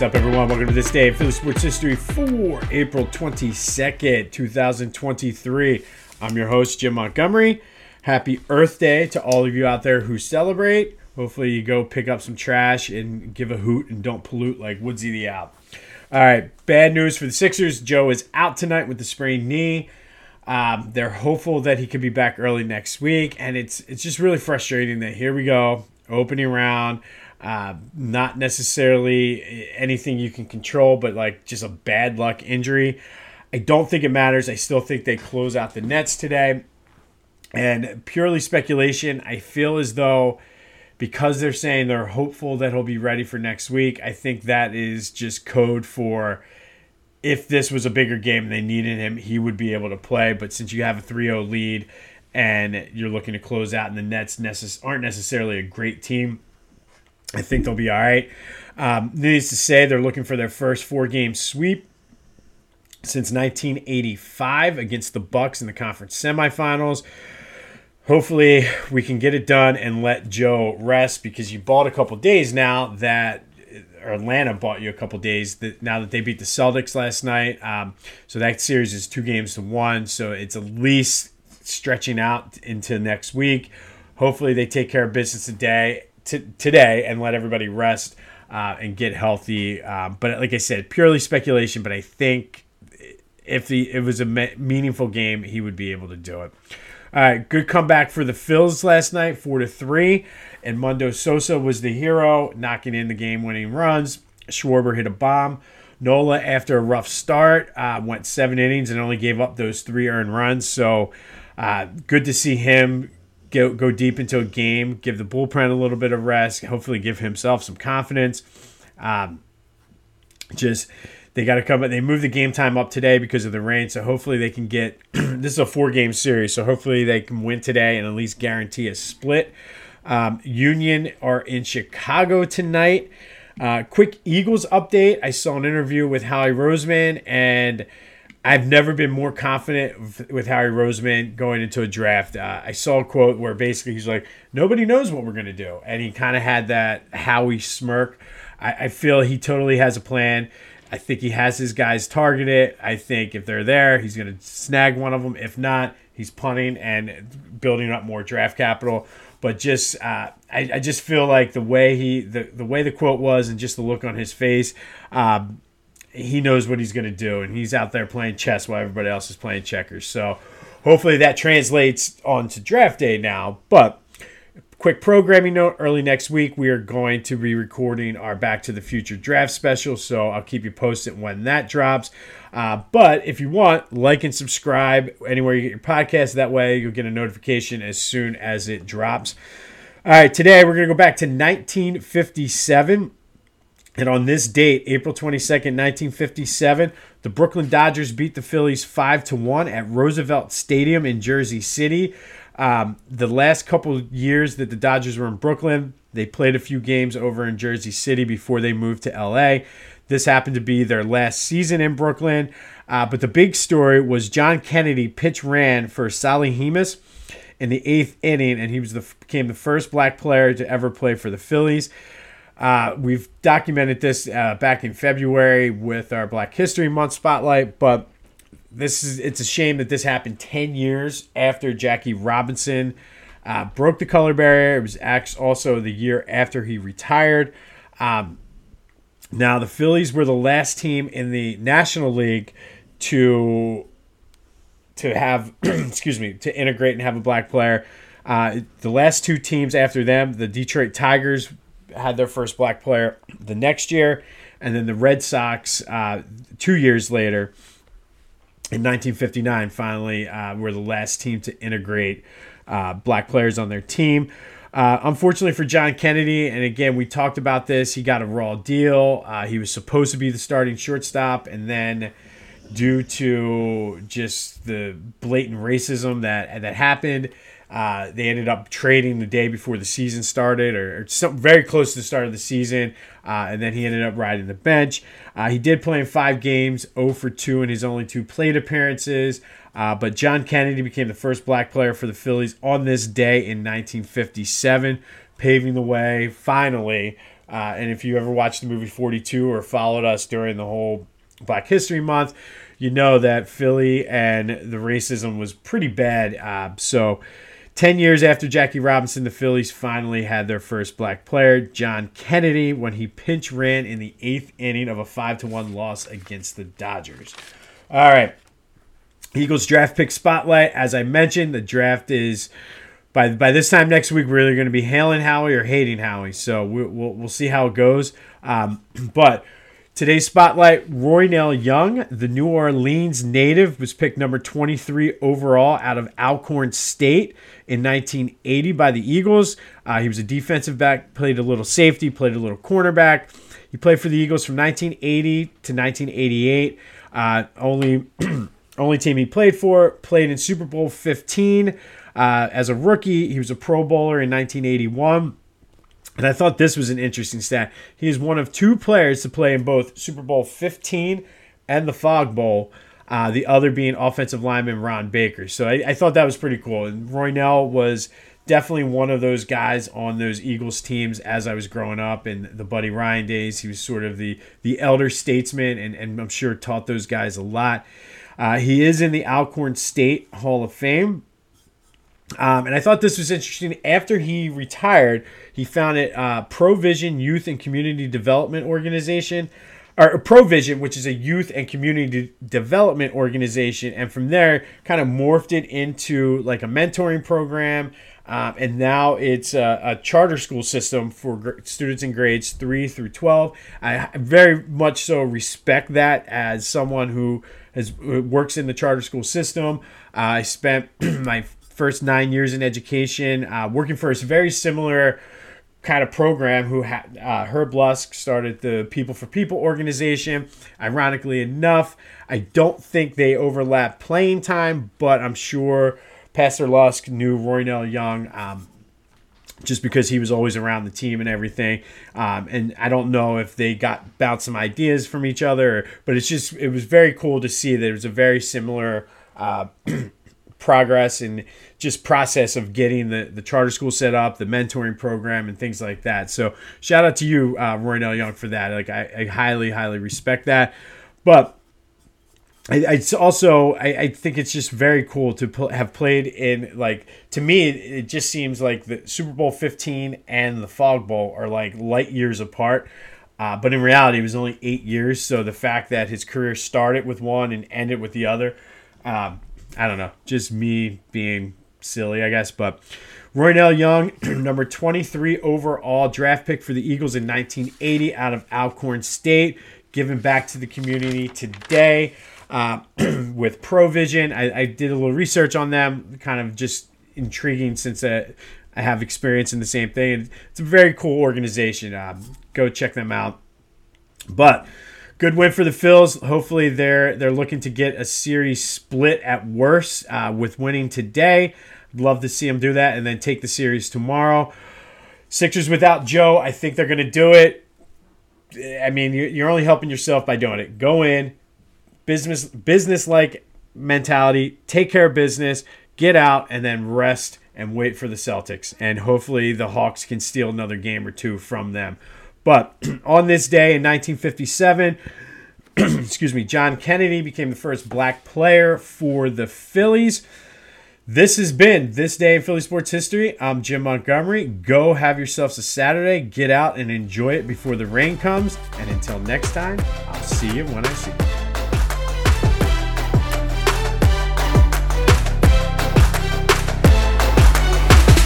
What's up, everyone? Welcome to this day of Philly Sports History for April 22nd, 2023. I'm your host, Jim Montgomery. Happy Earth Day to all of you out there who celebrate. Hopefully, you go pick up some trash and give a hoot and don't pollute like Woodsy the Owl. All right, bad news for the Sixers. Joe is out tonight with the sprained knee. Um, they're hopeful that he could be back early next week, and it's it's just really frustrating that here we go, opening round. Uh, not necessarily anything you can control, but like just a bad luck injury. I don't think it matters. I still think they close out the Nets today. And purely speculation, I feel as though because they're saying they're hopeful that he'll be ready for next week, I think that is just code for if this was a bigger game and they needed him, he would be able to play. But since you have a 3 0 lead and you're looking to close out, and the Nets necess- aren't necessarily a great team, I think they'll be all right. Um, needless to say, they're looking for their first four game sweep since 1985 against the Bucks in the conference semifinals. Hopefully, we can get it done and let Joe rest because you bought a couple days now that Atlanta bought you a couple days that now that they beat the Celtics last night. Um, so that series is two games to one. So it's at least stretching out into next week. Hopefully, they take care of business today t- today and let everybody rest uh, and get healthy. Um, but like I said, purely speculation. But I think if the it was a me- meaningful game, he would be able to do it. All right, good comeback for the Phils last night, four to three, and Mundo Sosa was the hero, knocking in the game-winning runs. Schwarber hit a bomb. Nola, after a rough start, uh, went seven innings and only gave up those three earned runs. So, uh, good to see him go, go deep into a game, give the bullpen a little bit of rest, hopefully give himself some confidence. Um, just they got to come. They moved the game time up today because of the rain, so hopefully they can get. this is a four game series, so hopefully they can win today and at least guarantee a split. Um, Union are in Chicago tonight. Uh, quick Eagles update. I saw an interview with Howie Roseman and I've never been more confident with, Harry Roseman going into a draft. Uh, I saw a quote where basically he's like, "Nobody knows what we're gonna do," and he kind of had that Howie smirk. I, I, feel he totally has a plan. I think he has his guys targeted. I think if they're there, he's gonna snag one of them. If not, he's punting and building up more draft capital. But just, uh, I, I, just feel like the way he, the, the way the quote was, and just the look on his face. Um, he knows what he's going to do, and he's out there playing chess while everybody else is playing checkers. So hopefully that translates onto draft day now. But quick programming note early next week, we are going to be recording our Back to the Future draft special. So I'll keep you posted when that drops. Uh, but if you want, like and subscribe anywhere you get your podcast. That way you'll get a notification as soon as it drops. All right, today we're going to go back to 1957. And on this date, April 22nd, 1957, the Brooklyn Dodgers beat the Phillies 5 to 1 at Roosevelt Stadium in Jersey City. Um, the last couple years that the Dodgers were in Brooklyn, they played a few games over in Jersey City before they moved to LA. This happened to be their last season in Brooklyn. Uh, but the big story was John Kennedy pinch ran for Solly Hemus in the eighth inning, and he was the became the first black player to ever play for the Phillies. Uh, we've documented this uh, back in February with our Black History Month spotlight, but this is it's a shame that this happened 10 years after Jackie Robinson uh, broke the color barrier. It was also the year after he retired. Um, now, the Phillies were the last team in the National League to to have excuse me to integrate and have a black player. Uh, the last two teams after them, the Detroit Tigers had their first black player the next year, and then the Red Sox uh, two years later, in 1959, finally uh, were the last team to integrate uh, black players on their team. Uh, unfortunately for John Kennedy, and again, we talked about this, he got a raw deal. Uh, he was supposed to be the starting shortstop, and then due to just the blatant racism that that happened, uh, they ended up trading the day before the season started, or, or some, very close to the start of the season, uh, and then he ended up riding the bench. Uh, he did play in five games, 0 for 2 in his only two plate appearances. Uh, but John Kennedy became the first black player for the Phillies on this day in 1957, paving the way finally Uh, and if you ever watched the movie 42 or followed us during the whole Black History Month, you know that Philly and the racism was pretty bad. So, 10 years after Jackie Robinson, the Phillies finally had their first black player, John Kennedy, when he pinch ran in the eighth inning of a 5 to 1 loss against the Dodgers. All right. Eagles draft pick spotlight. As I mentioned, the draft is by by this time next week. We're either going to be hailing Howie or hating Howie. So we'll, we'll, we'll see how it goes. Um, but Today's spotlight Roy Roynell Young, the New Orleans native, was picked number 23 overall out of Alcorn State in 1980 by the Eagles. Uh, he was a defensive back, played a little safety, played a little cornerback. He played for the Eagles from 1980 to 1988. Uh, only, only team he played for, played in Super Bowl 15. Uh, as a rookie, he was a Pro Bowler in 1981. And I thought this was an interesting stat. He is one of two players to play in both Super Bowl 15 and the Fog Bowl. Uh, the other being offensive lineman Ron Baker. So I, I thought that was pretty cool. And Roynell was definitely one of those guys on those Eagles teams as I was growing up in the Buddy Ryan days. He was sort of the the elder statesman, and, and I'm sure taught those guys a lot. Uh, he is in the Alcorn State Hall of Fame. Um, and I thought this was interesting. After he retired, he founded uh, Provision Youth and Community Development Organization, or Provision, which is a youth and community development organization. And from there, kind of morphed it into like a mentoring program. Um, and now it's a, a, charter school system for gr- students in grades 3 through 12. I very much so respect that as someone who has works in the charter school system. Uh, I spent my first nine years in education, uh, working for a very similar kind of program who had uh, Herb Lusk started the People for People organization. Ironically enough, I don't think they overlap playing time, but I'm sure Pastor Lusk knew Roy Roynell Young um, just because he was always around the team and everything. Um, and I don't know if they got bounced some ideas from each other, but it's just it was very cool to see that it was a very similar. Uh, progress and just process of getting the, the charter school set up, the mentoring program, and things like that. So shout out to you, uh, Roynell Young, for that. Like I, I highly, highly respect that. But I, I also I, I think it's just very cool to pl- have played in like to me it, it just seems like the Super Bowl 15 and the Fog Bowl are like light years apart. Uh, but in reality, it was only eight years. So the fact that his career started with one and ended with the other, um, I don't know, just me being silly, I guess. But Roynell Young, number 23 overall draft pick for the Eagles in 1980 out of Alcorn State, given back to the community today uh, with Provision. I, I, did a little research on them, kind of just intriguing since uh, I have experience in the same thing. It's a very cool organization. Um, go check them out. But good win for the Phils. Hopefully, they're they're looking to get a series split at worst uh, with winning today. Love to see them do that and then take the series tomorrow. Sixers without Joe, I think they're going to do it. I mean, you're only helping yourself by doing it. Go in, business business like mentality, take care of business, get out, and then rest and wait for the Celtics. And hopefully, the Hawks can steal another game or two from them. But on this day in 1957, excuse me, John Kennedy became the first black player for the Phillies. This has been This Day in Philly Sports History. I'm Jim Montgomery. Go have yourselves a Saturday. Get out and enjoy it before the rain comes. And until next time, I'll see you when I see you.